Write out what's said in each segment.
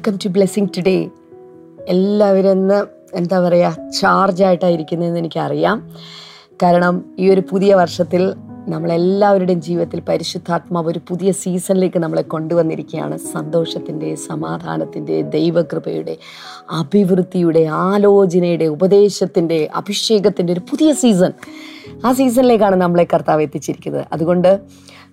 Welcome to blessing today എല്ലാവരും ഇന്ന് എന്താ പറയുക ചാർജായിട്ടായിരിക്കുന്നതെന്ന് എനിക്കറിയാം. കാരണം ഈ ഒരു പുതിയ വർഷത്തിൽ നമ്മളെല്ലാവരുടെയും ജീവിതത്തിൽ പരിശുദ്ധാത്മാവ് ഒരു പുതിയ സീസണിലേക്ക് നമ്മളെ കൊണ്ടുവന്നിരിക്കുകയാണ്. സന്തോഷത്തിന്റെ സമാധാനത്തിന്റെ ദൈവകൃപയുടെ അഭിവൃദ്ധിയുടെ ആലോചനയുടെ ഉപദേശത്തിന്റെ അഭിഷേകത്തിന്റെ ഒരു പുതിയ സീസൺ ആ സീസണിലേക്കാണ് നമ്മളെ കർത്താവ് എത്തിച്ചിരിക്കുന്നത്. അതുകൊണ്ട്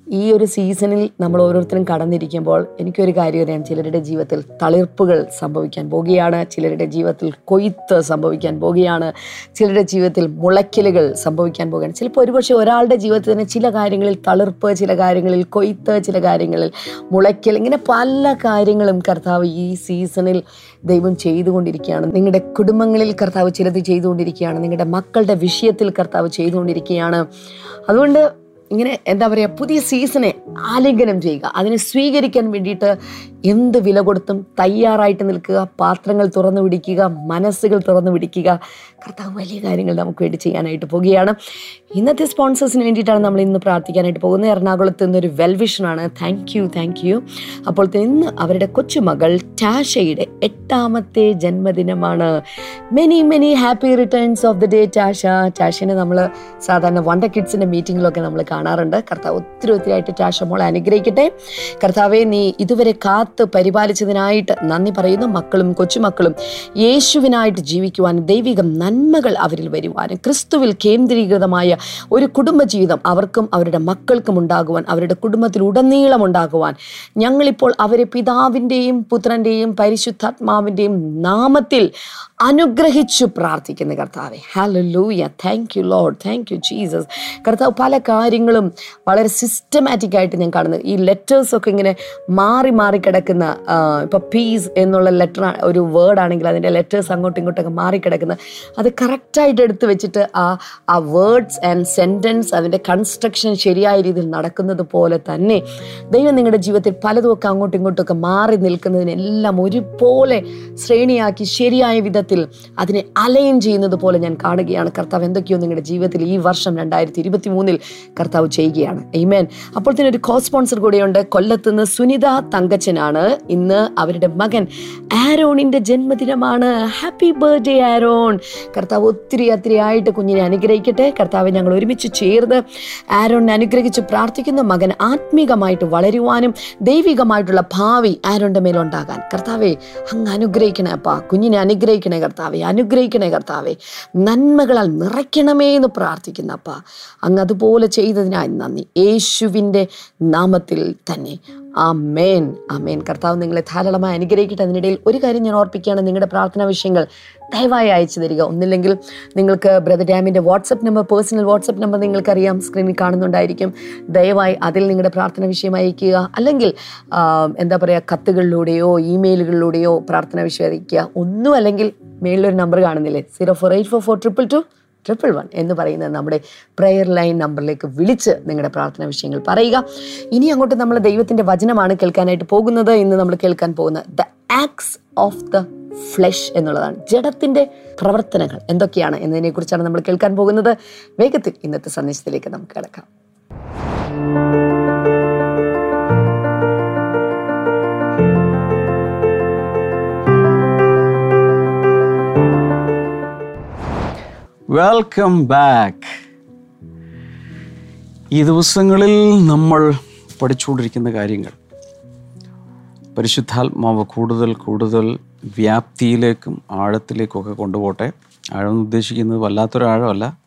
ഈ ഒരു സീസണിൽ നമ്മൾ ഓരോരുത്തരും കടന്നിരിക്കുമ്പോൾ എനിക്കൊരു കാര്യം അറിയാം. ചിലരുടെ ജീവിതത്തിൽ തളിർപ്പുകൾ സംഭവിക്കാൻ പോകുകയാണ് ചിലരുടെ ജീവിതത്തിൽ കൊയ്ത്ത് സംഭവിക്കാൻ പോകുകയാണ് ചിലരുടെ ജീവിതത്തിൽ മുളയ്ക്കലുകൾ സംഭവിക്കാൻ പോകുകയാണ്. ചിലപ്പോൾ ഒരുപക്ഷെ ഒരാളുടെ ജീവിതത്തിൽ തന്നെ ചില കാര്യങ്ങളിൽ തളിർപ്പ് ചില കാര്യങ്ങളിൽ കൊയ്ത്ത് ചില കാര്യങ്ങളിൽ മുളയ്ക്കൽ ഇങ്ങനെ പല കാര്യങ്ങളും കർത്താവ് ഈ സീസണിൽ ദൈവം ചെയ്തുകൊണ്ടിരിക്കുകയാണ്. നിങ്ങളുടെ കുടുംബങ്ങളിൽ കർത്താവ് ചിലത് ചെയ്തുകൊണ്ടിരിക്കുകയാണ്. നിങ്ങളുടെ മക്കളുടെ വിഷയത്തിൽ കർത്താവ് ചെയ്തുകൊണ്ടിരിക്കുകയാണ്. അതുകൊണ്ട് ഇങ്ങനെ എന്താ പറയുക പുതിയ സീസണെ ആലിംഗനം ചെയ്യുക. അതിനെ സ്വീകരിക്കാൻ വേണ്ടിയിട്ട് എന്ത് വില കൊടുത്തും തയ്യാറായിട്ട് നിൽക്കുക പാത്രങ്ങൾ തുറന്നു പിടിക്കുക മനസ്സുകൾ തുറന്നു പിടിക്കുക. കർത്താവ് വലിയ കാര്യങ്ങൾ നമുക്ക് വേണ്ടി ചെയ്യാനായിട്ട് പോവുകയാണ് ഇന്നത്തെ സ്പോൺസേഴ്സിന് വേണ്ടിയിട്ടാണ് നമ്മൾ ഇന്ന് പ്രാർത്ഥിക്കാനായിട്ട് പോകുന്നത്. എറണാകുളത്ത് നിന്നൊരു വെൽവിഷനാണ് താങ്ക് യു താങ്ക് യു അപ്പോൾ ഇന്ന് അവരുടെ കൊച്ചുമകൾ ടാഷയുടെ എട്ടാമത്തെ ജന്മദിനമാണ്. Many many happy returns of the day Tasha. ടാഷിനെ നമ്മൾ സാധാരണ വണ്ടർ കിഡ്സിന്റെ മീറ്റിങ്ങിലൊക്കെ നമ്മൾ കാണാറുണ്ട്. കർത്താവ് ഒത്തിരി ഒത്തിരി ആയിട്ട് ടാഷ മോളെ അനുഗ്രഹിക്കട്ടെ. കർത്താവെ നീ ഇതുവരെ കാത്ത് പരിപാലിച്ചതിനായിട്ട് നന്ദി പറയുന്നു. മക്കളും കൊച്ചുമക്കളും യേശുവിനായിട്ട് ജീവിക്കുവാനും ദൈവിക നന്മകൾ അവരിൽ വരുവാനും ക്രിസ്തുവിൽ കേന്ദ്രീകൃതമായ ഒരു കുടുംബജീവിതം അവർക്കും അവരുടെ മക്കൾക്കും ഉണ്ടാകുവാൻ അവരുടെ കുടുംബത്തിൽ ഉടനീളം ഉണ്ടാകുവാൻ ഞങ്ങളിപ്പോൾ അവരെ പിതാവിന്റെയും പുത്രന്റെയും പരിശുദ്ധാത്മാവിന്റെയും നാമത്തിൽ അനുഗ്രഹിച്ചു പ്രാർത്ഥിക്കുന്ന കർത്താവെ. ലൂയ thank you lord thank you Jesus കർത്താവ് പല കാര്യങ്ങളും വളരെ സിസ്റ്റമാറ്റിക് ആയിട്ട് ഞാൻ കാണുന്നത് ഈ ലെറ്റേഴ്സൊക്കെ ഇങ്ങനെ മാറി മാറി കിടക്കുന്ന ഇപ്പോൾ പീസ് എന്നുള്ള ലെറ്റർ ഒരു വേർഡ് ആണെങ്കിൽ അതിന്റെ ലെറ്റേഴ്സ് അങ്ങോട്ടും ഇങ്ങോട്ടൊക്കെ മാറി കിടക്കുന്ന അത് കറക്റ്റായിട്ട് എടുത്ത് വെച്ചിട്ട് ആ ആ വേർഡ്സ് ആൻഡ് സെന്റൻസ് അതിന്റെ കൺസ്ട്രക്ഷൻ ശരിയായ രീതിയിൽ നടക്കുന്നത് പോലെ തന്നെ ദൈവം നിങ്ങളുടെ ജീവിതത്തിൽ പലതുമൊക്കെ അങ്ങോട്ടും ഇങ്ങോട്ടൊക്കെ മാറി നിൽക്കുന്നതിനെല്ലാം ഒരുപോലെ ശ്രേണിയാക്കി ശരിയായ വിധത്തിൽ അതിനെ അലൈൻ ചെയ്യുന്നത് പോലെ ഞാൻ കാണുകയാണ്. കർത്താവ് എന്തൊക്കെയോ നിങ്ങളുടെ ജീവിതത്തിൽ ഈ വർഷം രണ്ടായിരത്തി ഇരുപത്തി മൂന്നിൽ കർത്താവ് ചെയ്യുകയാണ്. എയ്മേൻ അപ്പോൾ തന്നെ ഒരു കോ സ്പോൺസർ കൂടെയുണ്ട്. കൊല്ലത്തുനിന്ന് സുനിത തങ്കച്ചനാണ്. ഇന്ന് അവരുടെ മകൻ ആരോണിന്റെ ജന്മദിനമാണ്. Happy birthday Aaron. കർത്താവ് ഒത്തിരി ഒത്തിരി ആയിട്ട് കുഞ്ഞിനെ അനുഗ്രഹിക്കട്ടെ. കർത്താവ് ഞങ്ങൾ ഒരുമിച്ച് ചേർന്ന് ആരോണിനെ അനുഗ്രഹിച്ച് പ്രാർത്ഥിക്കുന്ന മകൻ ആത്മീകമായിട്ട് വളരുവാനും ദൈവികമായിട്ടുള്ള ഭാവി ആരോണിന്റെ മേലുണ്ടാകാൻ. കർത്താവെ അങ്ങ് അനുഗ്രഹിക്കണേ അപ്പാ. കുഞ്ഞിനെ അനുഗ്രഹിക്കണേ. കർത്താവെ അനുഗ്രഹിക്കണേ കർത്താവെ. നന്മകളാൽ നിറയ്ക്കണമേ എന്ന് പ്രാർത്ഥിക്കുന്ന അപ്പാ. അങ്ങ് അതുപോലെ ചെയ്തതിനായി നന്ദി. യേശുവിന്റെ നാമത്തിൽ തന്നെ. ആമേൻ. മേൻ കർത്താവ് നിങ്ങളെ ധാരാളമായി അനുഗ്രഹിക്കട്ടെ. അതിനിടയിൽ ഒരു കാര്യം ഞാൻ ഓർപ്പിക്കുകയാണ്. നിങ്ങളുടെ പ്രാർത്ഥനാ വിഷയങ്ങൾ ദയവായി അയച്ചു തരിക. ഒന്നില്ലെങ്കിൽ നിങ്ങൾക്ക് ബ്രദർ ഡാമിന്റെ WhatsApp number personal WhatsApp number നിങ്ങൾക്കറിയാം. സ്ക്രീനിൽ കാണുന്നുണ്ടായിരിക്കും. ദയവായി അതിൽ നിങ്ങളുടെ പ്രാർത്ഥന വിഷയം അയക്കുക അല്ലെങ്കിൽ എന്താ പറയുക കത്തുകളിലൂടെയോ ഇമെയിലുകളിലൂടെയോ പ്രാർത്ഥന വിഷയം അയക്കുക ഒന്നും അല്ലെങ്കിൽ മേളിലൊരു നമ്പർ കാണുന്നില്ലേ? Zero four eight four four triple two triple one എന്ന് പറയുന്ന നമ്മുടെ പ്രെയർ ലൈൻ നമ്പറിലേക്ക് വിളിച്ച് നിങ്ങളുടെ പ്രാർത്ഥന വിഷയങ്ങൾ പറയുക. ഇനി അങ്ങോട്ട് നമ്മൾ ദൈവത്തിന്റെ വചനമാണ് കേൾക്കാനായിട്ട് പോകുന്നത്. ഇന്ന് നമ്മൾ കേൾക്കാൻ പോകുന്ന the acts of the flesh എന്നുള്ളതാണ്. ജഡത്തിന്റെ പ്രവർത്തനങ്ങൾ എന്തൊക്കെയാണ് എന്നതിനെക്കുറിച്ചാണ് നമ്മൾ കേൾക്കാൻ പോകുന്നത്. വേഗത്തിൽ ഇന്നത്തെ സന്ദേശത്തിലേക്ക് നമുക്ക് കിടക്കാം. വെൽക്കം ബാക്ക് ഈ ദിവസങ്ങളിൽ നമ്മൾ പഠിച്ചുകൊണ്ടിരിക്കുന്ന കാര്യങ്ങൾ. പരിശുദ്ധാത്മാവ് കൂടുതൽ കൂടുതൽ വ്യാപ്തിയിലേക്കും ആഴത്തിലേക്കൊക്കെ കൊണ്ടുപോട്ടെ ആഴം എന്ന് ഉദ്ദേശിക്കുന്നത് വല്ലാത്തൊരാഴമല്ല.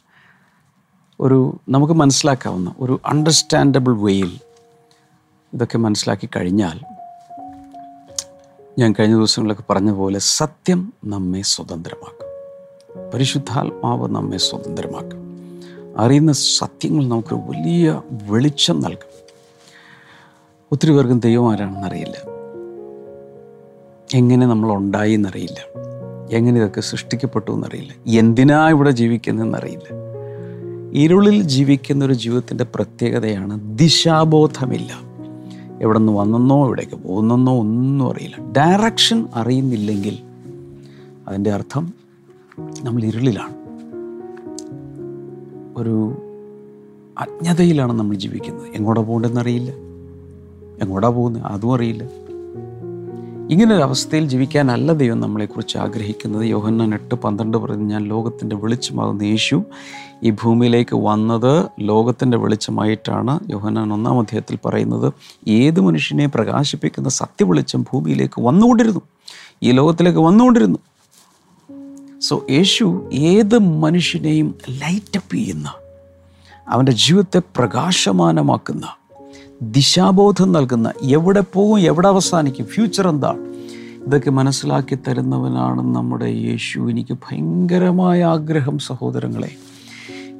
ഒരു നമുക്ക് മനസ്സിലാക്കാവുന്ന ഒരു അണ്ടർസ്റ്റാൻഡബിൾ വേയിൽ ഇതൊക്കെ മനസ്സിലാക്കി കഴിഞ്ഞാൽ ഞാൻ കഴിഞ്ഞ ദിവസങ്ങളിലൊക്കെ പറഞ്ഞ പോലെ സത്യം നമ്മെ സ്വതന്ത്രമാക്കും. പരിശുദ്ധാത്മാവ് നമ്മെ സ്വതന്ത്രമാക്കും. അറിയുന്ന സത്യങ്ങൾ നമുക്ക് വലിയ വെളിച്ചം നൽകും. ഒത്തിരി പേർക്കും ദൈവം ആരാണെന്ന് അറിയില്ല. എങ്ങനെ നമ്മൾ ഉണ്ടായി എന്നറിയില്ല. എങ്ങനെ ഇതൊക്കെ സൃഷ്ടിക്കപ്പെട്ടു എന്നറിയില്ല. എന്തിനാ ഇവിടെ ജീവിക്കുന്നതെന്നറിയില്ല ഇരുളിൽ ജീവിക്കുന്ന ഒരു ജീവിതത്തിന്റെ പ്രത്യേകതയാണ് ദിശാബോധമില്ല. എവിടെ നിന്ന് വന്നെന്നോ എവിടേക്ക് പോകുന്നെന്നോ ഒന്നും അറിയില്ല. ഡയറക്ഷൻ അറിയുന്നില്ലെങ്കിൽ അതിന്റെ അർത്ഥം നമ്മൾ ഇരുളിലാണ്. ഒരു അജ്ഞതയിലാണ് നമ്മൾ ജീവിക്കുന്നത്. എങ്ങോട്ടാണ് പോകേണ്ടതെന്ന് അറിയില്ല എങ്ങോട്ടാ പോകുന്നത്? അതും അറിയില്ല. ഇങ്ങനൊരവസ്ഥയിൽ ജീവിക്കാനല്ല ദൈവം നമ്മളെക്കുറിച്ച് ആഗ്രഹിക്കുന്നത്. യോഹന്നാൻ എട്ട് പന്ത്രണ്ട് പറയുന്നത് ഞാൻ ലോകത്തിന്റെ വെളിച്ചമാകുന്ന യേശു ഈ ഭൂമിയിലേക്ക് വന്നത് ലോകത്തിന്റെ വെളിച്ചമായിട്ടാണ്. യോഹന്നാൻ ഒന്നാം അധ്യായത്തിൽ പറയുന്നത് ഏത് മനുഷ്യനെ പ്രകാശിപ്പിക്കുന്ന സത്യവെളിച്ചം ഭൂമിയിലേക്ക് വന്നുകൊണ്ടിരുന്നു. ഈ ലോകത്തിലേക്ക് വന്നുകൊണ്ടിരുന്നു. സോ യേശു ഏത് മനുഷ്യനെയും ലൈറ്റപ്പ് ചെയ്യുന്ന അവന്റെ ജീവിതത്തെ പ്രകാശമാനമാക്കുന്ന ദിശാബോധം നൽകുന്ന എവിടെ പോകും എവിടെ അവസാനിക്കും ഫ്യൂച്ചർ എന്താണ് ഇതൊക്കെ മനസ്സിലാക്കി തരുന്നവനാണ് നമ്മുടെ യേശു. എനിക്ക് ഭയങ്കരമായ ആഗ്രഹം സഹോദരങ്ങളെ.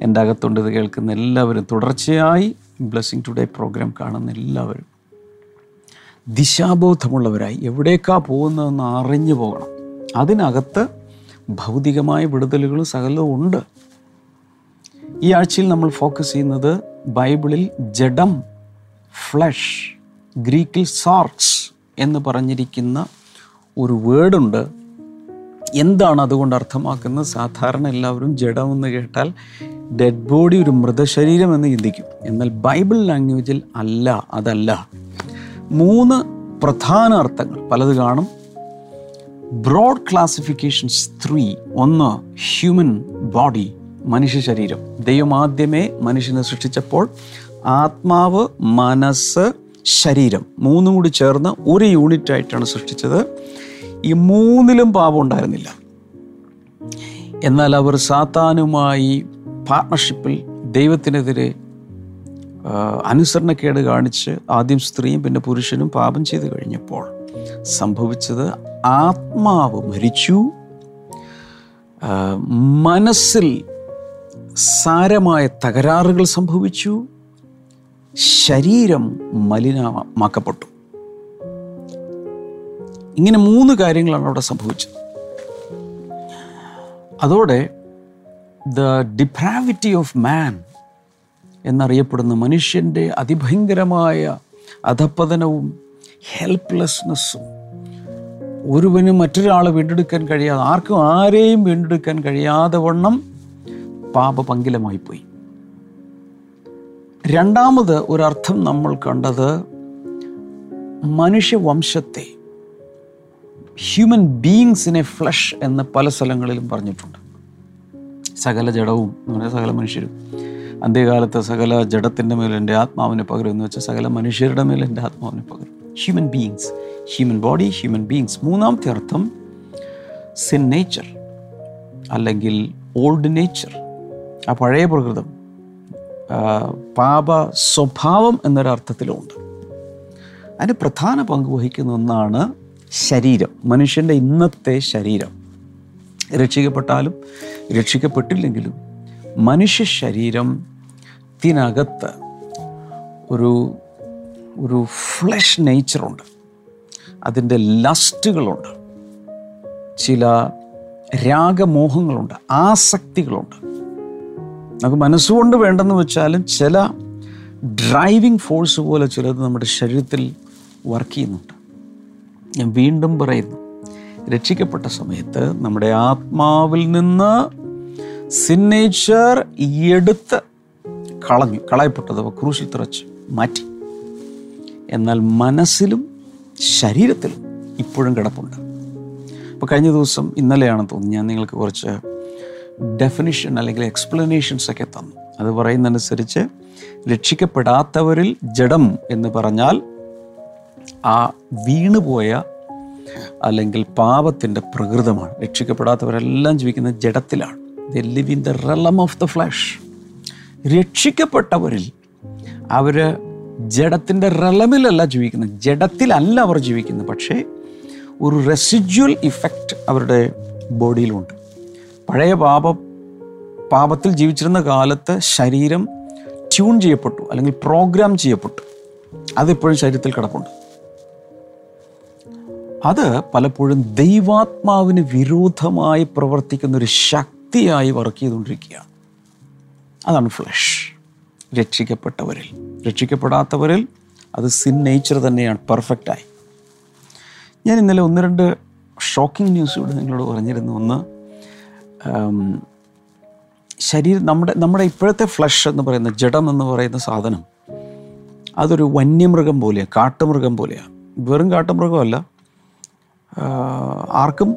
എന്റെ അകത്തുണ്ട് ഇത് കേൾക്കുന്ന എല്ലാവരും. തുടർച്ചയായി ബ്ലെസ്സിങ് ടുഡേ പ്രോഗ്രാം കാണുന്ന എല്ലാവരും. ദിശാബോധമുള്ളവരായി എവിടേക്കാ പോകുന്നതെന്ന് അറിഞ്ഞു പോകണം. അതിനകത്ത് ഭൗതികമായ വിടുതലുകളും സകലവും ഉണ്ട്. ഈ ആഴ്ചയിൽ നമ്മൾ ഫോക്കസ് ചെയ്യുന്നത് ബൈബിളിൽ ജഡം ഫ്ലഷ് ഗ്രീക്കിൽ സാർക്സ് എന്ന് പറഞ്ഞിരിക്കുന്ന ഒരു വേർഡുണ്ട് എന്താണ് അതുകൊണ്ട് അർത്ഥമാക്കുന്നത്? സാധാരണ എല്ലാവരും ജഡം എന്ന് കേട്ടാൽ ഡെഡ് ബോഡി ഒരു മൃതശരീരം എന്ന് ചിന്തിക്കും. എന്നാൽ ബൈബിൾ ലാംഗ്വേജിൽ അല്ല അതല്ല. മൂന്ന് പ്രധാന അർത്ഥങ്ങൾ പലത് കാണും. ബ്രോഡ് ക്ലാസിഫിക്കേഷൻസ് ത്രീ ഒന്ന് ഹ്യൂമൻ ബോഡി മനുഷ്യ ശരീരം. ദൈവം ആദ്യമേ മനുഷ്യനെ സൃഷ്ടിച്ചപ്പോൾ ആത്മാവ് മനസ്സ് ശരീരം മൂന്നും കൂടി ചേർന്ന് ഒരു യൂണിറ്റ് ആയിട്ടാണ് സൃഷ്ടിച്ചത്. ഈ മൂന്നിലും പാപം ഉണ്ടായിരുന്നില്ല. എന്നാൽ അവർ സാത്താനുമായി പാർട്ട്ണർഷിപ്പിൽ ദൈവത്തിനെതിരെ അനുസരണക്കേട് കാണിച്ച് ആദ്യം സ്ത്രീയും പിന്നെ പുരുഷനും പാപം ചെയ്തു കഴിഞ്ഞപ്പോൾ സംഭവിച്ചത് ആത്മാവ് മരിച്ചു. മനസ്സിൽ സാരമായ തകരാറുകൾ സംഭവിച്ചു. ശരീരം മലിനമാക്കപ്പെട്ടു. ഇങ്ങനെ മൂന്ന് കാര്യങ്ങളാണ് അവിടെ സംഭവിച്ചത്. അതോടെ ദ ഡിപ്രാവിറ്റി ഓഫ് മാൻ എന്നറിയപ്പെടുന്ന മനുഷ്യന്റെ അതിഭയങ്കരമായ അധപ്പതനവും ഹെൽപ്ലെസ്നെസ്സും ഒരുവനും മറ്റൊരാളെ വീണ്ടെടുക്കാൻ കഴിയാതെ ആർക്കും ആരെയും വീണ്ടെടുക്കാൻ കഴിയാതെ വണ്ണം പാപപങ്കിലമായിപ്പോയി. രണ്ടാമത് ഒരർത്ഥം നമ്മൾ കണ്ടത് മനുഷ്യവംശത്തെ ഹ്യൂമൻ ബീങ്സിനെ ഫ്ലഷ് എന്ന് പല സ്ഥലങ്ങളിലും പറഞ്ഞിട്ടുണ്ട്. സകല ജഡവും എന്ന് പറഞ്ഞാൽ സകല മനുഷ്യരും. അന്ത്യകാലത്ത് സകല ജഡത്തിന്റെ മേൽ എന്റെ ആത്മാവിനെ പകരും എന്ന് വെച്ചാൽ സകല മനുഷ്യരുടെ മേൽ എന്റെ ആത്മാവിനെ പകരും. Human beings human body human beings മൂന്നാമത്തെ അർത്ഥം സിൻ നേച്ചർ അല്ലെങ്കിൽ ഓൾഡ് നേച്ചർ ആ പഴയ പ്രകൃതം പാപ സ്വഭാവം എന്നൊരർത്ഥത്തിലുമുണ്ട് അതിന് പ്രധാന പങ്ക് വഹിക്കുന്ന ഒന്നാണ് ശരീരം. മനുഷ്യന്റെ ഇന്നത്തെ ശരീരം. രക്ഷിക്കപ്പെട്ടാലും രക്ഷിക്കപ്പെട്ടില്ലെങ്കിലും മനുഷ്യ ശരീരത്തിനകത്ത് ഒരു ഒരു ഫ്ലഷ് നേച്ചറുണ്ട് അതിന്റെ ലസ്റ്റുകളുണ്ട് ചില രാഗമോഹങ്ങളുണ്ട്. ആസക്തികളുണ്ട്. നമുക്ക് മനസ്സുകൊണ്ട് വേണ്ടെന്ന് വെച്ചാലും ചില ഡ്രൈവിംഗ് ഫോഴ്സ് പോലെ ചിലത് നമ്മുടെ ശരീരത്തിൽ വർക്ക് ചെയ്യുന്നുണ്ട്. ഞാൻ വീണ്ടും പറയുന്നു രക്ഷിക്കപ്പെട്ട സമയത്ത് നമ്മുടെ ആത്മാവിൽ നിന്ന് സിഗ്നേച്ചർ എടുത്ത് കളഞ്ഞു കളയപ്പെട്ടത് ക്രൂശിൽ തിറച്ച് മാറ്റി. എന്നാൽ മനസ്സിലും ശരീരത്തിലും ഇപ്പോഴും കിടപ്പുണ്ട്. അപ്പോൾ കഴിഞ്ഞ ദിവസം ഇന്നലെയാണ് തോന്നുന്നു. ഞാൻ നിങ്ങൾക്ക് കുറച്ച് ഡെഫിനിഷൻ അല്ലെങ്കിൽ എക്സ്പ്ലനേഷൻസ് ഒക്കെ തന്നു. അത് പറയുന്നതനുസരിച്ച് രക്ഷിക്കപ്പെടാത്തവരിൽ ജഡം എന്ന് പറഞ്ഞാൽ ആ വീണുപോയ അല്ലെങ്കിൽ പാപത്തിന്റെ പ്രകൃതമാണ്. രക്ഷിക്കപ്പെടാത്തവരെല്ലാം ജീവിക്കുന്ന ജഡത്തിലാണ്. The live in the realm of the flesh രക്ഷിക്കപ്പെട്ടവരിൽ അവർ ജഡത്തിന്റെ റലമിലല്ല ജീവിക്കുന്നത്. ജഡത്തിലല്ല അവർ ജീവിക്കുന്നത്. പക്ഷേ ഒരു റെസിജ്വൽ ഇഫക്റ്റ് അവരുടെ ബോഡിയിലുണ്ട്. പഴയ പാപ പാപത്തിൽ ജീവിച്ചിരുന്ന കാലത്ത് ശരീരം ട്യൂൺ ചെയ്യപ്പെട്ടു അല്ലെങ്കിൽ പ്രോഗ്രാം ചെയ്യപ്പെട്ടു. അതിപ്പോഴും ശരീരത്തിൽ കിടപ്പുണ്ട്. അത് പലപ്പോഴും ദൈവാത്മാവിന് വിരോധമായി പ്രവർത്തിക്കുന്ന ഒരു ശക്തിയായി വർക്ക് ചെയ്തുകൊണ്ടിരിക്കുകയാണ്. അതാണ് ഫ്ലഷ് രക്ഷിക്കപ്പെട്ടവരിൽ. രക്ഷിക്കപ്പെടാത്തവരിൽ അത് സിൻ നേച്ചർ തന്നെയാണ് പെർഫെക്റ്റായി ഞാൻ ഇന്നലെ ഒന്ന് രണ്ട് ഷോക്കിംഗ് ന്യൂസ് ഇവിടെ നിങ്ങളോട് പറഞ്ഞിരുന്നു. ഒന്ന് ശരീരം നമ്മുടെ നമ്മുടെ ഇപ്പോഴത്തെ ഫ്ലഷ് എന്ന് പറയുന്ന ജഡം എന്ന് പറയുന്ന സാധനം അതൊരു വന്യമൃഗം പോലെയാണ് കാട്ടുമൃഗം പോലെയാണ് വെറും കാട്ടുമൃഗമല്ല ആർക്കും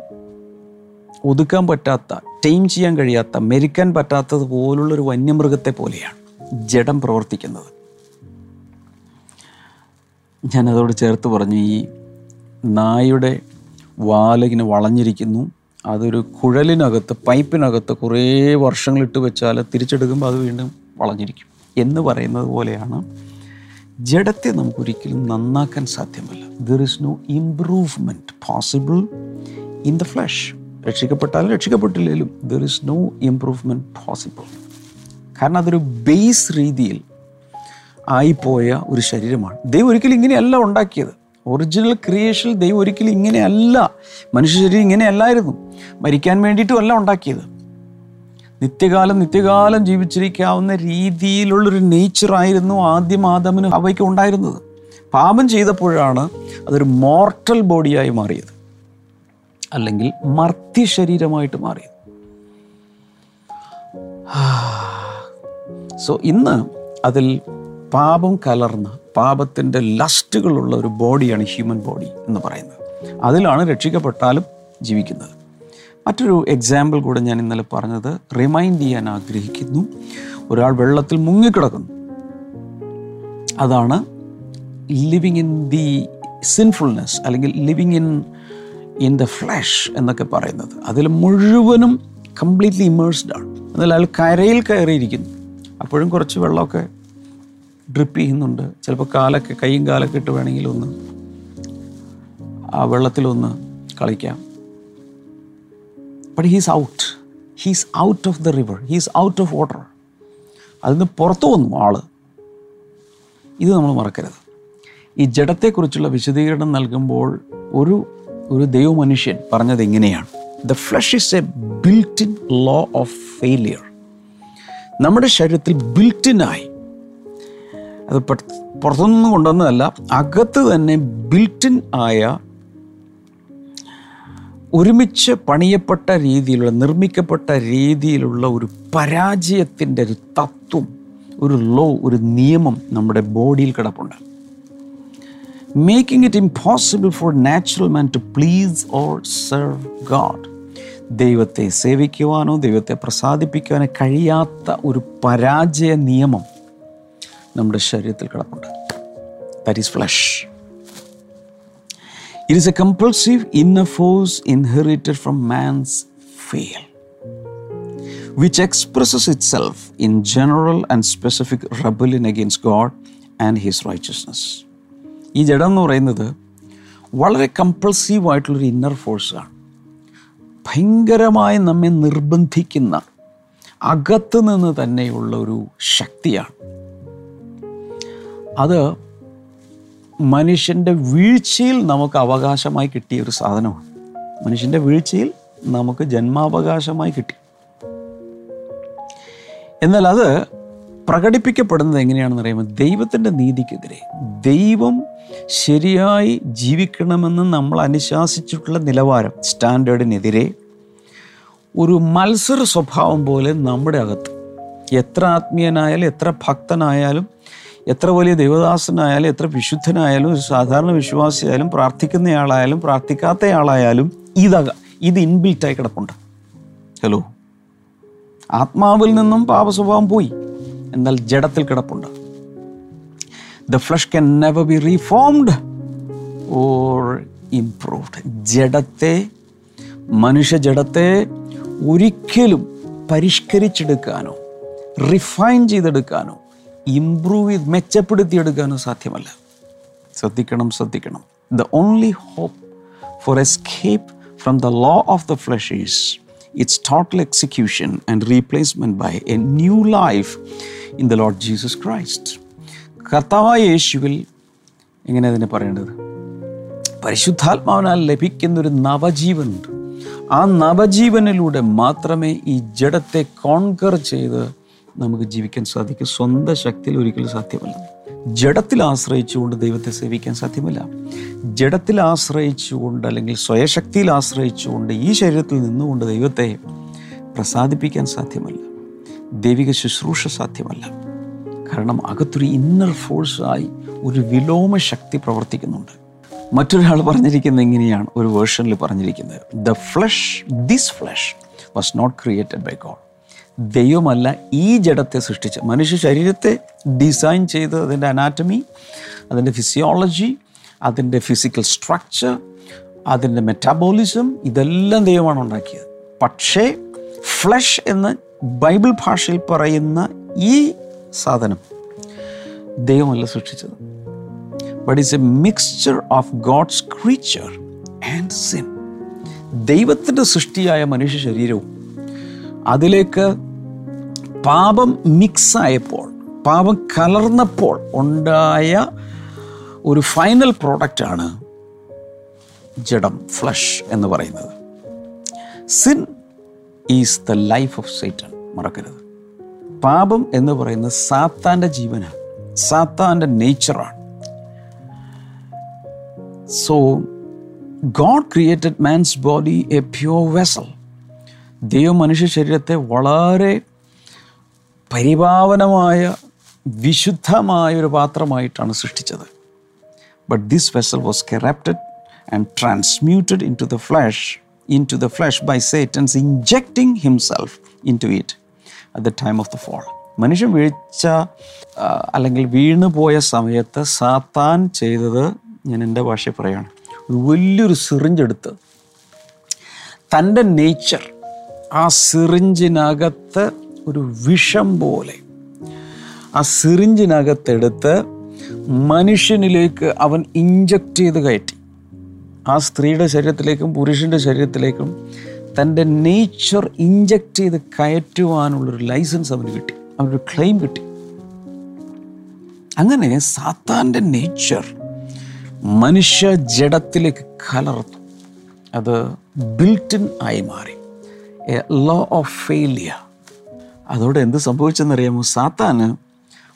ഒതുക്കാൻ പറ്റാത്ത ടൈം ചെയ്യാൻ കഴിയാത്ത മെരിക്കാൻ പറ്റാത്തത് പോലുള്ളൊരു വന്യമൃഗത്തെ പോലെയാണ് ജഡം പ്രവർത്തിക്കുന്നത്. ഞാനതോട് ചേർത്ത് പറഞ്ഞു ഈ നായുടെ വാലിങ്ങനെ വളഞ്ഞിരിക്കുന്നു. അതൊരു കുഴലിനകത്ത് പൈപ്പിനകത്ത് കുറേ വർഷങ്ങളിട്ട് വെച്ചാൽ തിരിച്ചെടുക്കുമ്പോൾ അത് വീണ്ടും വളഞ്ഞിരിക്കും. എന്ന് പറയുന്നത് പോലെയാണ് ജഡത്തെ നമുക്കൊരിക്കലും നന്നാക്കാൻ സാധ്യമല്ല. There is no improvement possible in the flesh രക്ഷിക്കപ്പെട്ടാലും രക്ഷിക്കപ്പെട്ടില്ലെങ്കിലും there is no improvement possible കാരണം അതൊരു ബേസ് രീതിയിൽ ആയിപ്പോയ ഒരു ശരീരമാണ്. ദൈവം ഒരിക്കലും ഇങ്ങനെയല്ല ഉണ്ടാക്കിയത്. ഒറിജിനൽ ക്രിയേഷൻ ദൈവം ഒരിക്കലും ഇങ്ങനെയല്ല മനുഷ്യ ശരീരം ഇങ്ങനെയല്ലായിരുന്നു. മരിക്കാൻ വേണ്ടിയിട്ടും അല്ല ഉണ്ടാക്കിയത്. നിത്യകാലം നിത്യകാലം ജീവിച്ചിരിക്കാവുന്ന രീതിയിലുള്ളൊരു നേച്ചറായിരുന്നു ആദ്യം ആദമിന് അവയ്ക്ക് ഉണ്ടായിരുന്നത്. പാപം ചെയ്തപ്പോഴാണ് അതൊരു മോർട്ടൽ ബോഡിയായി മാറിയത്. അല്ലെങ്കിൽ മർത്തി ശരീരമായിട്ട് മാറിയത്. സോ ഇന്ന് അതിൽ പാപം കലർന്ന പാപത്തിന്റെ ലസ്റ്റുകളുള്ള ഒരു ബോഡിയാണ് ഹ്യൂമൻ ബോഡി എന്ന് പറയുന്നത്. അതിലാണ് രക്ഷിക്കപ്പെട്ടാലും ജീവിക്കുന്നത്. മറ്റൊരു എക്സാമ്പിൾ കൂടെ ഞാൻ ഇന്നലെ പറഞ്ഞത് റിമൈൻഡ് ചെയ്യാൻ ആഗ്രഹിക്കുന്നു. ഒരാൾ വെള്ളത്തിൽ മുങ്ങിക്കിടക്കുന്നു. അതാണ് ലിവിങ് ഇൻ ദി സിൻഫുൾനെസ് അല്ലെങ്കിൽ living in in the flesh എന്നൊക്കെ പറയുന്നത്. അതിൽ മുഴുവനും കംപ്ലീറ്റ്ലി ഇമേഴ്സ്ഡ് ആണ്. എന്നാൽ അയാൾ കരയിൽ കയറിയിരിക്കുന്നു. അപ്പോഴും കുറച്ച് വെള്ളമൊക്കെ ഡ്രിപ്പ് ചെയ്യുന്നുണ്ട്. ചിലപ്പോൾ കാലൊക്കെ കൈയും കാലൊക്കെ ഇട്ട് വേണമെങ്കിൽ ഒന്ന് ആ വെള്ളത്തിലൊന്ന് കളിക്കാം. But he's out he's out of the river he's out of water അതിൽ നിന്ന് പുറത്തു വന്നു ആൾ. ഇത് നമ്മൾ മറക്കരുത്. ഈ ജഡത്തെക്കുറിച്ചുള്ള വിശദീകരണം നൽകുമ്പോൾ ഒരു ഒരു ദൈവമനുഷ്യൻ പറഞ്ഞത് എങ്ങനെയാണ് the flesh is a built in law of failure നമ്മുടെ ശരീരത്തിൽ ബിൽറ്റിനായി അത് പുറത്തുനിന്ന് കൊണ്ടുവന്നതല്ല അകത്ത് തന്നെ ബിൽറ്റിൻ ആയ ഒരുമിച്ച് പണിയപ്പെട്ട രീതിയിലുള്ള നിർമ്മിക്കപ്പെട്ട രീതിയിലുള്ള ഒരു പരാജയത്തിന്റെ ഒരു തത്വം ഒരു ലോ ഒരു നിയമം നമ്മുടെ ബോഡിയിൽ കിടപ്പുണ്ട്. Making it impossible for natural man to please or serve God ദൈവത്തെ സേവിക്കുവാനോ ദൈവത്തെ പ്രസാദിപ്പിക്കുവാനോ കഴിയാത്ത ഒരു പരാജയ നിയമം നമ്മുടെ ശരീരത്തിൽ കിടപ്പുണ്ട് that is flesh It is a compulsive inner force inherited from man's fail, which expresses itself in general and specific rebellion against God and His righteousness. ഈ ജഡം എന്ന് പറയുന്നത് വളരെ കമ്പൾസീവ് ആയിട്ടുള്ളൊരു ഇന്നർ ഫോഴ്സാണ് ഭയങ്കരമായി നമ്മെ നിർബന്ധിക്കുന്ന അകത്ത് നിന്ന് തന്നെയുള്ള ഒരു ശക്തിയാണ് അത് മനുഷ്യന്റെ വീഴ്ചയിൽ നമുക്ക് അവകാശമായി കിട്ടിയ ഒരു സാധനമാണ്. മനുഷ്യന്റെ വീഴ്ചയിൽ നമുക്ക് ജന്മാവകാശമായി കിട്ടി. എന്നാൽ അത് പ്രകടിപ്പിക്കപ്പെടുന്നത് എങ്ങനെയാണെന്ന് അറിയുമ്പോൾ ദൈവത്തിന്റെ നീതിക്കെതിരെ. ദൈവം ശരിയായി ജീവിക്കണമെന്ന് നമ്മൾ അനുശാസിച്ചിട്ടുള്ള നിലവാരം സ്റ്റാൻഡേർഡിനെതിരെ ഒരു മത്സര സ്വഭാവം പോലെ നമ്മുടെ അകത്ത്. എത്ര ആത്മീയനായാലും എത്ര ഭക്തനായാലും എത്ര വലിയ ദൈവദാസനായാലും എത്ര വിശുദ്ധനായാലും ഒരു സാധാരണ വിശ്വാസിയായാലും പ്രാർത്ഥിക്കുന്നയാളായാലും പ്രാർത്ഥിക്കാത്തയാളായാലും ഇതക ഇത് ഇൻബിൽറ്റായി കിടപ്പുണ്ട്. ഹലോ ആത്മാവിൽ നിന്നും പാപസ്വഭാവം പോയി എന്നാൽ ജഡത്തിൽ കിടപ്പുണ്ട്. The flesh can never be reformed or improved ജഡത്തെ മനുഷ്യ ജഡത്തെ ഒരിക്കലും പരിഷ്കരിച്ചെടുക്കാനോ റിഫൈൻ ചെയ്തെടുക്കാനോ ഇംപ്രൂവ് ചെയ്ത് മെച്ചപ്പെടുത്തിയെടുക്കാനോ സാധ്യമല്ല. ശ്രദ്ധിക്കണം ശ്രദ്ധിക്കണം. The only hope for escape from the law of the flesh is it's total execution and replacement by a new life in the lord Jesus Christ കർത്താവായ യേശുവിൽ എങ്ങനെ അതിനെ പറയേണ്ടത്? പരിശുദ്ധാത്മാവിനാൽ ലഭിക്കുന്നൊരു നവജീവനുണ്ട് ആ നവജീവനിലൂടെ മാത്രമേ ഈ ജഡത്തെ കോൺകർ ചെയ്ത് നമുക്ക് ജീവിക്കാൻ സാധിക്കും. സ്വന്തം ശക്തിയിൽ ഒരിക്കലും സാധ്യമല്ല. ജഡത്തിൽ ആശ്രയിച്ചുകൊണ്ട് ദൈവത്തെ സേവിക്കാൻ സാധ്യമല്ല. ജഡത്തിൽ ആശ്രയിച്ചുകൊണ്ട് അല്ലെങ്കിൽ സ്വയശക്തിയിൽ ആശ്രയിച്ചുകൊണ്ട് ഈ ശരീരത്തിൽ നിന്നുകൊണ്ട് ദൈവത്തെ പ്രസാദിപ്പിക്കാൻ സാധ്യമല്ല. ദൈവിക ശുശ്രൂഷ സാധ്യമല്ല. കാരണം അകത്തൊരു ഇന്നർ ഫോഴ്സായി ഒരു വിലോമ ശക്തി പ്രവർത്തിക്കുന്നുണ്ട്. മറ്റൊരാൾ പറഞ്ഞിരിക്കുന്നത് എങ്ങനെയാണ് ഒരു വേർഷനിൽ പറഞ്ഞിരിക്കുന്നത്. The flesh this flesh was not created by God ദൈവമല്ല ഈ ജഡത്തെ സൃഷ്ടിച്ച. മനുഷ്യ ശരീരത്തെ ഡിസൈൻ ചെയ്ത് അതിന്റെ അനാറ്റമി അതിന്റെ ഫിസിയോളജി അതിന്റെ ഫിസിക്കൽ സ്ട്രക്ചർ അതിന്റെ മെറ്റാബോളിസം ഇതെല്ലാം ദൈവമാണ് ഉണ്ടാക്കിയത്. പക്ഷേ ഫ്ലഷ് എന്ന് ബൈബിൾ ഭാഷയിൽ പറയുന്ന ഈ സാധനം ദൈവമല്ല സൃഷ്ടിച്ചത്. But is a mixture of God's creature and sin ദൈവത്തിന്റെ സൃഷ്ടിയായ മനുഷ്യ ശരീരവും അതിലേക്ക് പാപം മിക്സായപ്പോൾ പാപം കലർന്നപ്പോൾ ഉണ്ടായ ഒരു ഫൈനൽ പ്രോഡക്റ്റാണ് ജഡം ഫ്ലഷ് എന്ന് പറയുന്നത്. Sin is the life of Satan മറക്കരുത്. പാപം എന്ന് പറയുന്നത് സാത്താന്റെ ജീവനാണ്. സാത്താന്റെ നേച്ചറാണ് so God created man's body a pure vessel ദൈവം മനുഷ്യ ശരീരത്തെ വളരെ പരിപാവനമായ വിശുദ്ധമായ ഒരു പാത്രമായിട്ടാണ് സൃഷ്ടിച്ചത്. But this vessel was corrupted and transmuted into the flesh into the flesh by Satan's injecting himself into it at the time of the fall മനുഷ്യൻ വീഴ്ച അല്ലെങ്കിൽ വീണു പോയ സമയത്ത് സാത്താൻ ചെയ്തത് ഞാൻ എന്റെ ഭാഷയിൽ പറയുകയാണ് വലിയൊരു സിറിഞ്ചെടുത്ത് തന്റെ നേച്ചർ ആ സിറിഞ്ചിനകത്ത് ഒരു വിഷം പോലെ. ആ സിറിഞ്ചിനകത്തെടുത്ത് മനുഷ്യനിലേക്ക് അവൻ ഇഞ്ചക്ട് ചെയ്ത് കയറ്റി. ആ സ്ത്രീയുടെ ശരീരത്തിലേക്കും പുരുഷന്റെ ശരീരത്തിലേക്കും തന്റെ നേച്ചർ ഇഞ്ചക്ട് ചെയ്ത് കയറ്റുവാനുള്ളൊരു ലൈസൻസ് അവന് കിട്ടി. അവനൊരു ക്ലെയിം കിട്ടി. അങ്ങനെ സാത്താന്റെ നേച്ചർ മനുഷ്യ ജഡത്തിലേക്ക് കലർന്നു. അത് ബിൽറ്റിൻ ആയി മാറി. ലോ ഓഫ് ഫെയിലിയർ അതോടെ എന്ത് സംഭവിച്ചെന്നറിയാമോ? സാത്താന്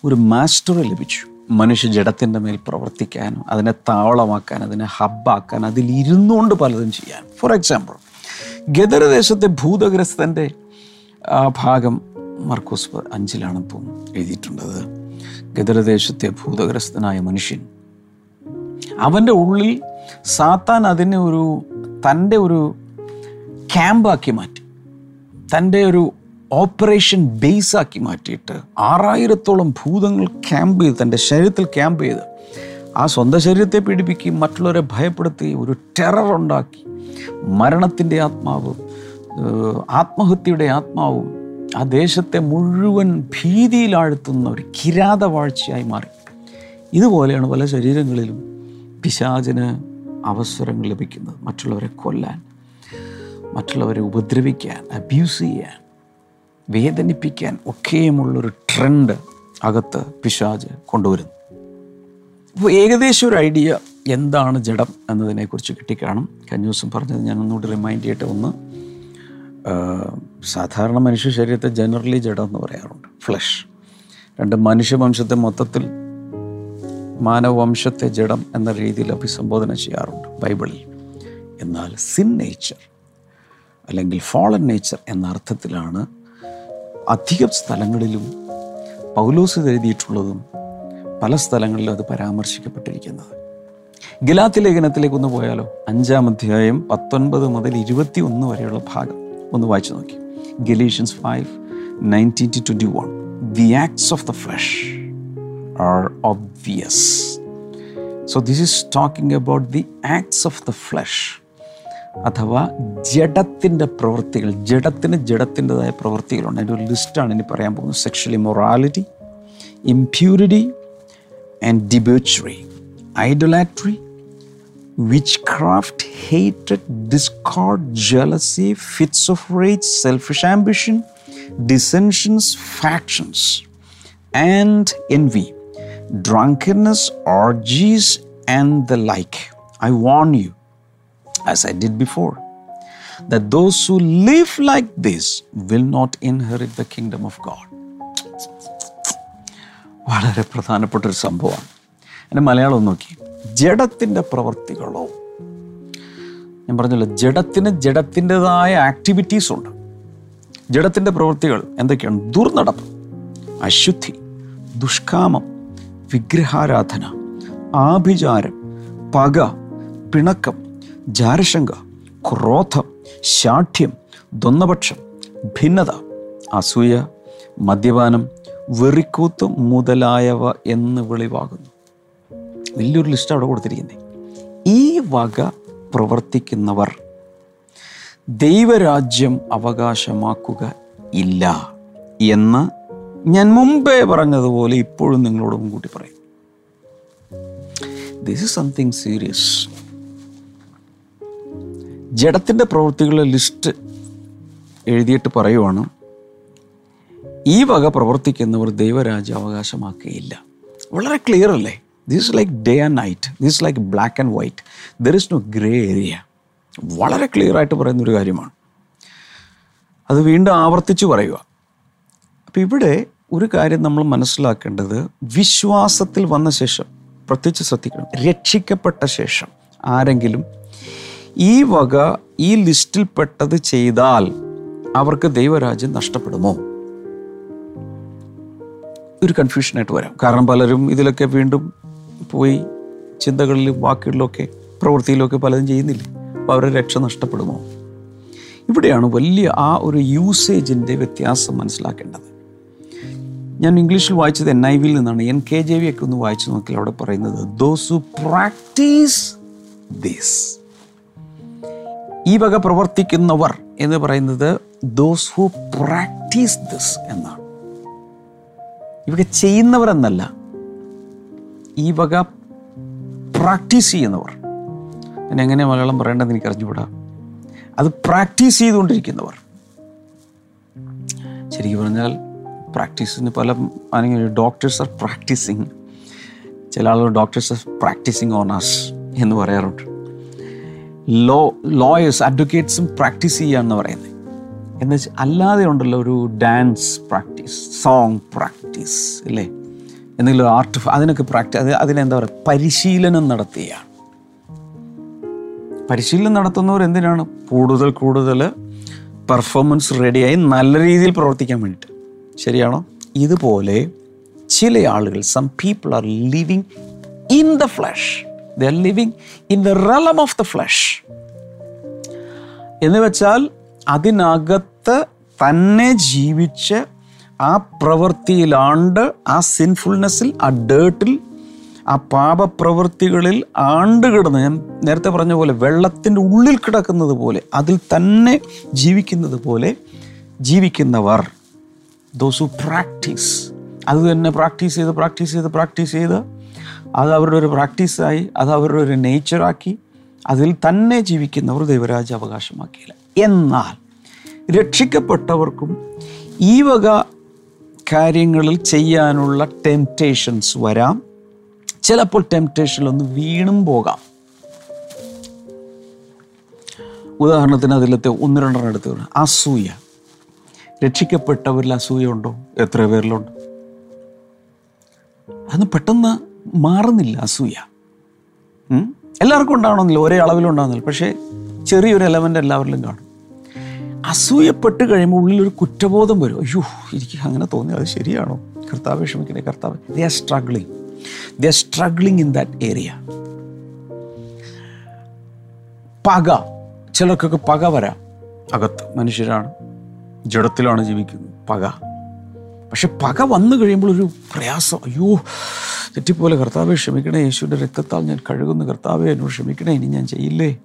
ഒരു മാസ്റ്ററെ ലഭിച്ചു. മനുഷ്യ ജഡത്തിന്റെ മേൽ പ്രവർത്തിക്കാനും അതിനെ താവളമാക്കാൻ അതിനെ ഹബ്ബാക്കാൻ അതിലിരുന്നുകൊണ്ട് പലതും ചെയ്യാൻ. ഫോർ എക്സാമ്പിൾ ഗദരദേശത്തെ ഭൂതഗ്രസ്തന്റെ ഭാഗം മർക്കോസ് അഞ്ചിലാണ് ഇപ്പം എഴുതിയിട്ടുള്ളത്. ഗദരദേശത്തെ ഭൂതഗ്രസ്തനായ മനുഷ്യൻ അവന്റെ ഉള്ളിൽ സാത്താൻ അതിനെ ഒരു തന്റെ ഒരു ക്യാമ്പാക്കി മാറ്റി. തന്റെ ഒരു ഓപ്പറേഷൻ ബേസ് ആക്കി മാറ്റിയിട്ട് ആറായിരത്തോളം ഭൂതങ്ങൾ ക്യാമ്പ് ചെയ്ത് തന്റെ ശരീരത്തിൽ ക്യാമ്പ് ചെയ്ത് ആ സ്വന്തം ശരീരത്തെ പീഡിപ്പിക്കുകയും മറ്റുള്ളവരെ ഭയപ്പെടുത്തി ഒരു ടെറർ ഉണ്ടാക്കി. മരണത്തിന്റെ ആത്മാവും ആത്മഹത്യയുടെ ആത്മാവും ആ ദേശത്തെ മുഴുവൻ ഭീതിയിലാഴ്ത്തുന്ന ഒരു കിരാതവാഴ്ചയായി മാറി. ഇതുപോലെയാണ് പല ശരീരങ്ങളിലും പിശാചിന് അവസരങ്ങൾ ലഭിക്കുന്നത് മറ്റുള്ളവരെ കൊല്ലാൻ. മറ്റുള്ളവരെ ഉപദ്രവിക്കാൻ അബ്യൂസ് ചെയ്യാൻ വേദനിപ്പിക്കാൻ ഒക്കെയുമുള്ളൊരു ട്രെൻഡ് അകത്ത് പിശാജ് കൊണ്ടുവരുന്നു. അപ്പോൾ ഏകദേശം ഒരു ഐഡിയ എന്താണ് ജഡം എന്നതിനെക്കുറിച്ച് കിട്ടിക്കാണും. കഴിഞ്ഞ ദിവസം പറഞ്ഞത് ഞാൻ ഒന്നുകൂടി റിമൈൻഡ് ചെയ്യട്ടെ ഒന്ന്. സാധാരണ മനുഷ്യ ശരീരത്തെ ജനറലി ജഡം എന്ന് പറയാറുണ്ട്. ഫ്ലഷ് രണ്ട് മനുഷ്യവംശത്തെ മൊത്തത്തിൽ മാനവവംശത്തെ ജഡം എന്ന രീതിയിൽ അഭിസംബോധന ചെയ്യാറുണ്ട് ബൈബിളിൽ. എന്നാൽ സിൻ നേച്ചർ അല്ലെങ്കിൽ ഫോളൻ നേച്ചർ എന്ന അർത്ഥത്തിലാണ് അധികം സ്ഥലങ്ങളിലും പൗലോസ് എഴുതിയിട്ടുള്ളതും പല സ്ഥലങ്ങളിലും അത് പരാമർശിക്കപ്പെട്ടിരിക്കുന്നത്. ഗലാത്തി ലേഖനത്തിലേക്ക് ഒന്ന് പോയാലോ? അഞ്ചാം അധ്യായം പത്തൊൻപത് മുതൽ ഇരുപത്തി ഒന്ന് വരെയുള്ള ഭാഗം. ഒന്ന് വായിച്ചു നോക്കി. Galatians five nineteen to twenty one the acts of the flesh are obvious so this is talking about the acts of the flesh അഥവാ ജഡത്തിന്റെ പ്രവൃത്തികൾ ജഡത്തിന് ജഡത്തിന്റെതായ പ്രവൃത്തികളുണ്ട് അതിന്റെ ഒരു ലിസ്റ്റാണ് ഇനി പറയാൻ പോകുന്നത് sexual immorality impurity and debauchery idolatry witchcraft, hatred, discord, jealousy, fits of rage, selfish ambition, dissensions, factions, and envy, drunkenness, orgies, and the like. I warn you, as I did before, that those who live like this will not inherit the kingdom of God. വളരെ പ്രധാനപ്പെട്ട ഒരു സംഭവമാണ്. എന്റെ മലയാളം നോക്കി. ജഡത്തിന്റെ പ്രവർത്തികളോ. ഞാൻ പറഞ്ഞല്ലോ ജഡത്തിന് ജഡത്തിന്റെതായ activities ഉണ്ട്. ജഡത്തിന്റെ പ്രവൃത്തികൾ എന്തൊക്കെയാണ്? ദുർനടപ്പ് അശുദ്ധി ദുഷ്കാമം വിഗ്രഹാരാധന ആഭിചാരം പക പിണക്കം ജാരശങ്ക ക്രോധം ശാഠ്യം ദ്വന്നപക്ഷം ഭിന്നത അസൂയ മദ്യപാനം വെറിക്കൂത്ത് മുതലായവ എന്ന് വെളിവാകുന്നു. വലിയൊരു ലിസ്റ്റ് അവിടെ കൊടുത്തിരിക്കുന്നത് ഈ വക പ്രവർത്തിക്കുന്നവർ ദൈവരാജ്യം അവകാശമാക്കുക ഇല്ല എന്ന് ഞാൻ മുമ്പേ പറഞ്ഞതുപോലെ ഇപ്പോഴും നിങ്ങളോട് മുൻകൂട്ടി പറയും. ദിസ് ഇസ് സംതിങ് സീരിയസ് ജഡത്തിന്റെ പ്രവൃത്തികളുടെ ലിസ്റ്റ് എഴുതിയിട്ട് പറയുവാണ് ഈ വക പ്രവർത്തിക്കുന്നവർ ദൈവരാജ്യം അവകാശമാക്കുകയില്ല. വളരെ ക്ലിയർ അല്ലേ? This like day and night this like black and white there is no grey area വളരെ ക്ലിയർ ആയിട്ട് പറയുന്ന ഒരു കാര്യമാണ്. അത് വീണ്ടും ആവർത്തിച്ച് പറയുക. അപ്പം ഇവിടെ ഒരു കാര്യം നമ്മൾ മനസ്സിലാക്കേണ്ടത് വിശ്വാസത്തിൽ വന്ന ശേഷം പ്രത്യേകിച്ച് ശ്രദ്ധിക്കണം രക്ഷിക്കപ്പെട്ട ശേഷം ആരെങ്കിലും ഈ വക ഈ ലിസ്റ്റിൽപ്പെട്ടത് ചെയ്താൽ അവർക്ക് ദൈവരാജ്യം നഷ്ടപ്പെടുമോ? ഒരു കൺഫ്യൂഷനായിട്ട് വരാം. കാരണം പലരും ഇതിലൊക്കെ വീണ്ടും പോയി ചിന്തകളിലും വാക്കുകളിലൊക്കെ പ്രവൃത്തിയിലൊക്കെ പലതും ചെയ്യുന്നില്ലേ? അപ്പോൾ അവരുടെ രക്ഷ നഷ്ടപ്പെടുമോ? ഇവിടെയാണ് വലിയ ആ ഒരു യൂസേജിന്റെ വ്യത്യാസം മനസ്സിലാക്കേണ്ടത്. ഞാൻ ഇംഗ്ലീഷിൽ വായിച്ചത് എൻ ഐ വിയിൽ നിന്നാണ്. എൻ കെ ജെ വി ഒക്കെ ഒന്ന് വായിച്ചു നോക്കിയാൽ അവിടെ പറയുന്നത് ദോസ് ഹു പ്രാക്ടീസ് ദിസ് ഈ വക പ്രവർത്തിക്കുന്നവർ എന്ന് പറയുന്നത് ദോസ് ഹു പ്രാക്ടീസ് ദിസ് എന്നാണ്. ഇവയൊക്കെ ചെയ്യുന്നവരെന്നല്ല ഈ വക പ്രാക്ടീസ് ചെയ്യുന്നവർ. ഞാൻ എങ്ങനെ മലയാളം പറയേണ്ടതെന്ന് എനിക്ക് അറിഞ്ഞുകൂടാ? അത് പ്രാക്ടീസ് ചെയ്തുകൊണ്ടിരിക്കുന്നവർ. ശരിക്കും പറഞ്ഞാൽ പ്രാക്ടീസിന് പല അല്ലെങ്കിൽ ഡോക്ടേഴ്സ് ആർ പ്രാക്ടീസിങ് ചില ആളുകൾ ഡോക്ടേഴ്സ് ആർ പ്രാക്ടീസിങ് ഓൺ എന്ന് പറയാറുണ്ട്. ലോ ലോയേഴ്സ് അഡ്വക്കേറ്റ്സും പ്രാക്ടീസ് ചെയ്യാന്ന് പറയുന്നത്. എന്ന് വെച്ചാൽ അല്ലാതെ ഉണ്ടല്ലോ ഒരു ഡാൻസ് പ്രാക്ടീസ് സോങ് പ്രാക്ടീസ് അല്ലേ എന്തെങ്കിലും ആർട്ട് അതിനൊക്കെ പ്രാക്ടീസ് അത് അതിനെന്താ പറയുക? പരിശീലനം നടത്തുകയാണ് പരിശീലനം നടത്തുന്നവർ എന്തിനാണ്? കൂടുതൽ കൂടുതൽ പെർഫോമൻസ് റെഡിയായി നല്ല രീതിയിൽ പ്രവർത്തിക്കാൻ വേണ്ടിയിട്ട്. ശരിയാണോ? ഇതുപോലെ ചില ആളുകൾ some people are living in the flesh the living in the realm of the flesh എന്ന് വെച്ചാൽ അതിനകത്ത് തന്നെ ജീവിച്ച് ആ പ്രവൃത്തിയിലാണ്ട് ആ സിൻഫുൾനെസ്സിൽ ആ ഡേട്ടിൽ ആ പാപപ്രവൃത്തികളിൽ ആണ്ട് കിടന്ന് ഞാൻ നേരത്തെ പറഞ്ഞ പോലെ വെള്ളത്തിന്റെ ഉള്ളിൽ കിടക്കുന്നത് പോലെ അതിൽ തന്നെ ജീവിക്കുന്നത് പോലെ ജീവിക്കുന്നവർ. ദോസ് ഹു പ്രാക്ടീസ് അത് തന്നെ പ്രാക്ടീസ് ചെയ്ത് പ്രാക്ടീസ് ചെയ്ത് പ്രാക്ടീസ് ചെയ്ത് അത് അവരുടെ ഒരു പ്രാക്ടീസായി അത് അവരുടെ ഒരു നേച്ചറാക്കി അതിൽ തന്നെ ജീവിക്കുന്നവർ ദൈവരാജ്യ അവകാശമാക്കിയില്ല. എന്നാൽ രക്ഷിക്കപ്പെട്ടവർക്കും ഈ വക കാര്യങ്ങളിൽ ചെയ്യാനുള്ള ടെംപ്റ്റേഷൻസ് വരാം. ചിലപ്പോൾ ടെംപ്റ്റേഷനിലൊന്ന് വീണും പോകാം. ഉദാഹരണത്തിന് അതിലത്തെ ഒന്ന് രണ്ടെണ്ണം എടുത്ത്. അസൂയ. രക്ഷിക്കപ്പെട്ടവരിൽ അസൂയ ഉണ്ടോ? എത്ര പേരിലുണ്ട്. അന്ന് പെട്ടെന്ന് മാറുന്നില്ല അസൂയ? എല്ലാവർക്കും ഉണ്ടാവണമെന്നില്ല. ഒരേ അളവിലുണ്ടാവുന്നില്ല പക്ഷേ ചെറിയൊരു എലമെന്റ് എല്ലാവരിലും കാണും. അസൂയപ്പെട്ട് കഴിയുമ്പോൾ ഉള്ളിലൊരു കുറ്റബോധം വരും. അയ്യോ എനിക്ക് അങ്ങനെ തോന്നി. അത് ശരിയാണോ? കർത്താവ് ക്ഷമിക്കണേ കർത്താവ് they are struggling they are struggling in that area പക. ചിലർക്കൊക്കെ പക വരാം. അകത്ത് മനുഷ്യരാണ്. ജഡത്തിലാണ് ജീവിക്കുന്നത്. പക. പക്ഷെ പക വന്നു കഴിയുമ്പോൾ ഒരു പ്രയാസം. അയ്യോ തെറ്റിപ്പോലെ കർത്താവെ ക്ഷമിക്കണേ യേശുവിന്റെ രക്തത്താൽ ഞാൻ കഴുകുന്നു. കർത്താവെ എന്നോട് ക്ഷമിക്കണേ ഇനി ഞാൻ ചെയ്യില്ലേ?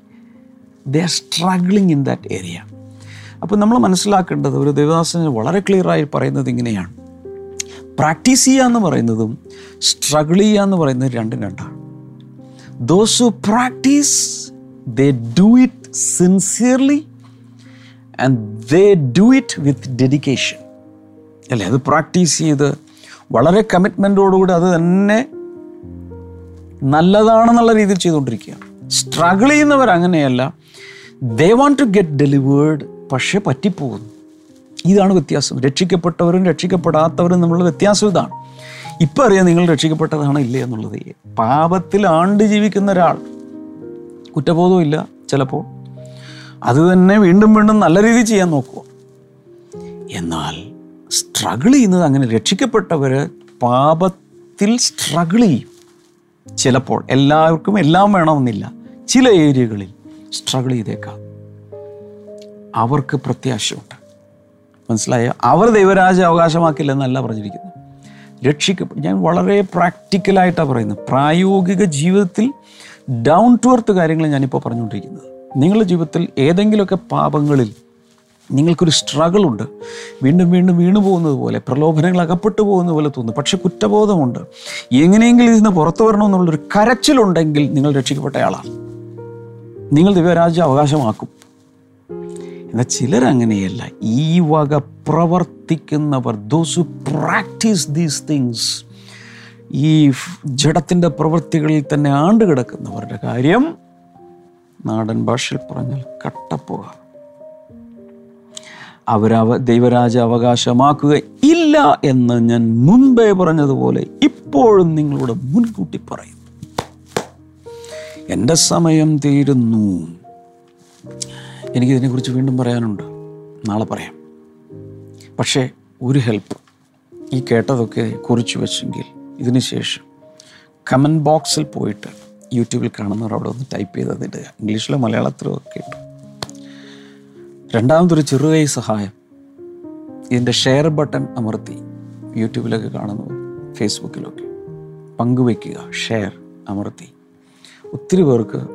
They are struggling in that area അപ്പോൾ നമ്മൾ മനസ്സിലാക്കേണ്ടത് ഒരു ദേവദാസന് വളരെ ക്ലിയറായി പറയുന്നത് ഇങ്ങനെയാണ്. പ്രാക്ടീസ് ചെയ്യുക എന്ന് പറയുന്നതും സ്ട്രഗിൾ ചെയ്യുക എന്ന് പറയുന്നത് രണ്ടും രണ്ടാണ്. Those who practise they do it sincerely and they do it with dedication അല്ലേ? അത് പ്രാക്ടീസ് ചെയ്ത് വളരെ കമ്മിറ്റ്മെന്റോടുകൂടി അത് തന്നെ നല്ലതാണെന്നുള്ള രീതിയിൽ ചെയ്തുകൊണ്ടിരിക്കുക. സ്ട്രഗിൾ ചെയ്യുന്നവർ അങ്ങനെയല്ല. They want to get delivered പക്ഷേ പറ്റിപ്പോകുന്നു. ഇതാണ് വ്യത്യാസം. രക്ഷിക്കപ്പെട്ടവരും രക്ഷിക്കപ്പെടാത്തവരും നമ്മളുടെ വ്യത്യാസം ഇതാണ്. ഇപ്പം അറിയാം നിങ്ങൾ രക്ഷിക്കപ്പെട്ടതാണ് ഇല്ല എന്നുള്ളത്. പാപത്തിൽ ആണ്ട് ജീവിക്കുന്ന ഒരാൾ കുറ്റബോധവും ഇല്ല ചിലപ്പോൾ. അത് തന്നെ വീണ്ടും വീണ്ടും നല്ല രീതിയിൽ ചെയ്യാൻ നോക്കുക. എന്നാൽ സ്ട്രഗിൾ ചെയ്യുന്നത് അങ്ങനെ രക്ഷിക്കപ്പെട്ടവർ പാപത്തിൽ സ്ട്രഗിൾ ചെയ്യും. ചിലപ്പോൾ എല്ലാവർക്കും എല്ലാം വേണമെന്നില്ല. ചില ഏരിയകളിൽ സ്ട്രഗിൾ ചെയ്തേക്കാം. അവർക്ക് പ്രത്യാശയുണ്ട്. മനസ്സിലായോ? അവർ ദൈവരാജ അവകാശമാക്കില്ലെന്നല്ല പറഞ്ഞിരിക്കുന്നു രക്ഷിക്കപ്പെട്ട ഞാൻ വളരെ പ്രാക്ടിക്കലായിട്ടാണ് പറയുന്നത്. പ്രായോഗിക ജീവിതത്തിൽ ഡൗൺ ടു എർത്ത് കാര്യങ്ങൾ ഞാനിപ്പോൾ പറഞ്ഞുകൊണ്ടിരിക്കുന്നത്. നിങ്ങളുടെ ജീവിതത്തിൽ ഏതെങ്കിലുമൊക്കെ പാപങ്ങളിൽ നിങ്ങൾക്കൊരു സ്ട്രഗിൾ ഉണ്ട്. വീണ്ടും വീണ്ടും വീണു പോകുന്നത് പോലെ പ്രലോഭനങ്ങൾ അകപ്പെട്ടു പോകുന്ന പോലെ തോന്നുന്നു. പക്ഷേ കുറ്റബോധമുണ്ട്. എങ്ങനെയെങ്കിലും ഇതിൽ നിന്ന് പുറത്തു വരണമെന്നുള്ളൊരു കരച്ചിലുണ്ടെങ്കിൽ നിങ്ങൾ രക്ഷിക്കപ്പെട്ടയാളാണ്. നിങ്ങൾ ദിവ്യരാജ്യം അവകാശമാക്കും. എന്നാൽ ചിലരങ്ങനെയല്ല ഈ വക പ്രവർത്തിക്കുന്നവർ ദോസ് പ്രാക്ടീസ് ദീസ് തിങ്സ് ഈ ജഡത്തിന്റെ പ്രവൃത്തികളിൽ തന്നെ ആണ്ടുകിടക്കുന്നവരുടെ കാര്യം നാടൻ ഭാഷയിൽ പറഞ്ഞാൽ കട്ടപ്പുക. അവരവ ദൈവരാജ അവകാശമാക്കുക ഇല്ല എന്ന് ഞാൻ മുൻപേ പറഞ്ഞതുപോലെ ഇപ്പോഴും നിങ്ങളോട് മുൻകൂട്ടി പറയും. എന്റെ സമയം തീരുന്നു. എനിക്കിതിനെക്കുറിച്ച് വീണ്ടും പറയാനുണ്ട്. നാളെ പറയാം. പക്ഷേ ഒരു ഹെൽപ്പ്. ഈ കേട്ടതൊക്കെ കുറിച്ച് വെച്ചെങ്കിൽ ഇതിന് ശേഷം കമന്റ് ബോക്സിൽ പോയിട്ട് യൂട്യൂബിൽ കാണുന്നവർ അവിടെ ഒന്ന് ടൈപ്പ് ചെയ്തതിട്ട് അതിടുക ഇംഗ്ലീഷിലോ മലയാളത്തിലോ ഒക്കെ രണ്ടാമതൊരു ചെറുകൈ സഹായം. ഇതിന്റെ ഷെയർ ബട്ടൺ അമർത്തി യൂട്യൂബിലൊക്കെ കാണുന്നു ഫേസ്ബുക്കിലൊക്കെ പങ്കുവയ്ക്കുക ഷെയർ അമർത്തി. ഒത്തിരി പേർക്ക്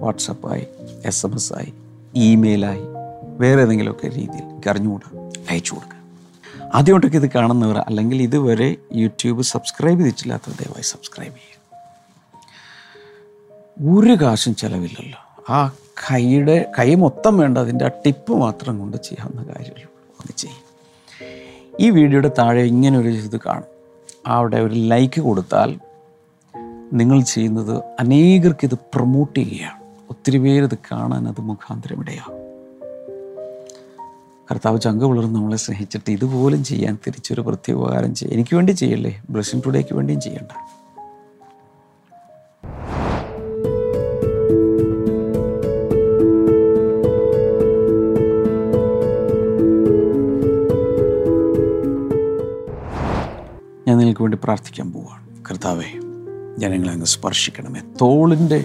വാട്സപ്പായി എസ് എം എസ് ആയി ഇമെയിലായി വേറെ ഏതെങ്കിലുമൊക്കെ രീതിയിൽ കറിഞ്ഞുകൂടാ അയച്ചു കൊടുക്കുക. ആദ്യമായിട്ടൊക്കെ ഇത് കാണുന്നവർ അല്ലെങ്കിൽ ഇതുവരെ യൂട്യൂബ് സബ്സ്ക്രൈബ് ചെയ്തിട്ടില്ലാത്തവർ ദയവായി സബ്സ്ക്രൈബ് ചെയ്യുക. ഒരു കാശും ചിലവില്ലല്ലോ. ആ കൈയുടെ കൈ മൊത്തം വേണ്ട അതിന്റെ ആ ടിപ്പ് മാത്രം കൊണ്ട് ചെയ്യാവുന്ന കാര്യമുള്ളൂ ഒന്ന് ചെയ്യും. ഈ വീഡിയോയുടെ താഴെ ഇങ്ങനെ ഒരു ഇത് കാണും. അവിടെ ഒരു ലൈക്ക് കൊടുത്താൽ നിങ്ങൾ ചെയ്യുന്നത് അനേകർക്ക് ഇത് പ്രൊമോട്ട് ചെയ്യുകയാണ്. ഒത്തിരി പേര് ഇത് കാണാൻ അത് മുഖാന്തരം ഇടയാകും കർത്താവ് ചങ്ക വളർന്ന് നമ്മളെ സ്നേഹിച്ചിട്ട് ഇതുപോലും ചെയ്യാൻ തിരിച്ചൊരു പ്രത്യേക ഉപകാരം ചെയ്യും എനിക്ക് വേണ്ടി ചെയ്യല്ലേ? ബ്ലസ്സിംഗ് ടുഡേക്ക് വേണ്ടിയും ചെയ്യണ്ട. വേണ്ടി പ്രാർത്ഥിക്കാൻ പോവുകയാണ് കർത്താവെ ജനങ്ങളെ അങ്ങ് സ്പർശിക്കണമേ. തോളിന്റെ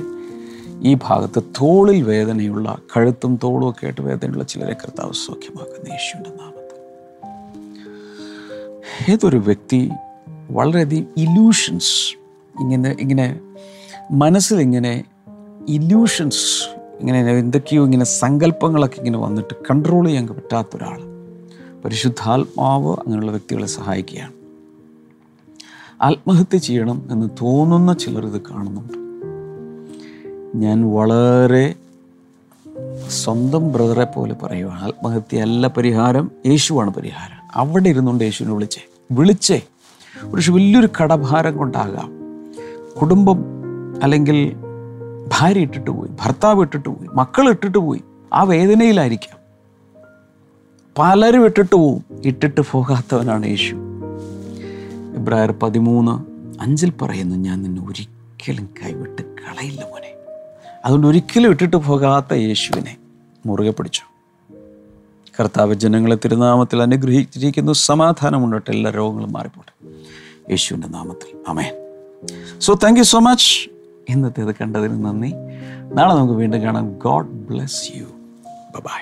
ഈ ഭാഗത്ത് തോളിൽ വേദനയുള്ള കഴുത്തും തോളും ഒക്കെ ആയിട്ട് വേദനയുള്ള ചിലരെ കർത്താവ് സൗഖ്യമാക്കുന്ന യേശുവിന്റെ നാമത്തിൽ. ഏതൊരു വ്യക്തി വളരെയധികം ഇല്യൂഷൻസ് ഇങ്ങനെ ഇങ്ങനെ മനസ്സിലിങ്ങനെ ഇല്യൂഷൻസ് ഇങ്ങനെ എന്തൊക്കെയോ ഇങ്ങനെ സങ്കല്പങ്ങളൊക്കെ ഇങ്ങനെ വന്നിട്ട് കൺട്രോൾ ചെയ്യാൻ പറ്റാത്ത ഒരാൾ പരിശുദ്ധാത്മാവ് അങ്ങനെയുള്ള വ്യക്തികളെ സഹായിക്കുകയാണ്. ആത്മഹത്യ ചെയ്യണം എന്ന് തോന്നുന്ന ചിലർ ഇത് കാണുന്നുണ്ട്. ഞാൻ വളരെ സ്വന്തം ബ്രദറെ പോലെ പറയുവാണ്. ആത്മഹത്യ അല്ല പരിഹാരം യേശുവാണ് പരിഹാരം. അവിടെ ഇരുന്നുകൊണ്ട് യേശുവിനെ വിളിച്ചേ. വിളിച്ചേ. പക്ഷെ വലിയൊരു കടഭാരം കൊണ്ടാകാം. കുടുംബം അല്ലെങ്കിൽ ഭാര്യ ഇട്ടിട്ട് പോയി ഭർത്താവ് ഇട്ടിട്ട് പോയി മക്കൾ ഇട്ടിട്ട് പോയി ആ വേദനയിലായിരിക്കാം. പലരും ഇട്ടിട്ട് പോവും. ഇട്ടിട്ട് പോകാത്തവനാണ് യേശു. ഇബ്രായർ പതിമൂന്ന് അഞ്ചിൽ പറയുന്നു ഞാൻ നിന്നെ ഒരിക്കലും കൈവിട്ട് കളയില്ല മോനെ. അതുകൊണ്ട് ഒരിക്കലും ഇട്ടിട്ട് പോകാത്ത യേശുവിനെ മുറുകെ പിടിച്ചു. കർത്താവ് ജനങ്ങളെ തിരുനാമത്തിൽ അനുഗ്രഹിച്ചിരിക്കുന്നു സമാധാനമുണ്ടോട്ടെ എല്ലാ രോഗങ്ങളും മാറിപ്പോട്ടെ. യേശുവിന്റെ നാമത്തിൽ അമേൻ so thank you so much ഇന്നത്തെ ഇത് കണ്ടതിന് നന്ദി. നാളെ നമുക്ക് വീണ്ടും കാണാം. God bless you by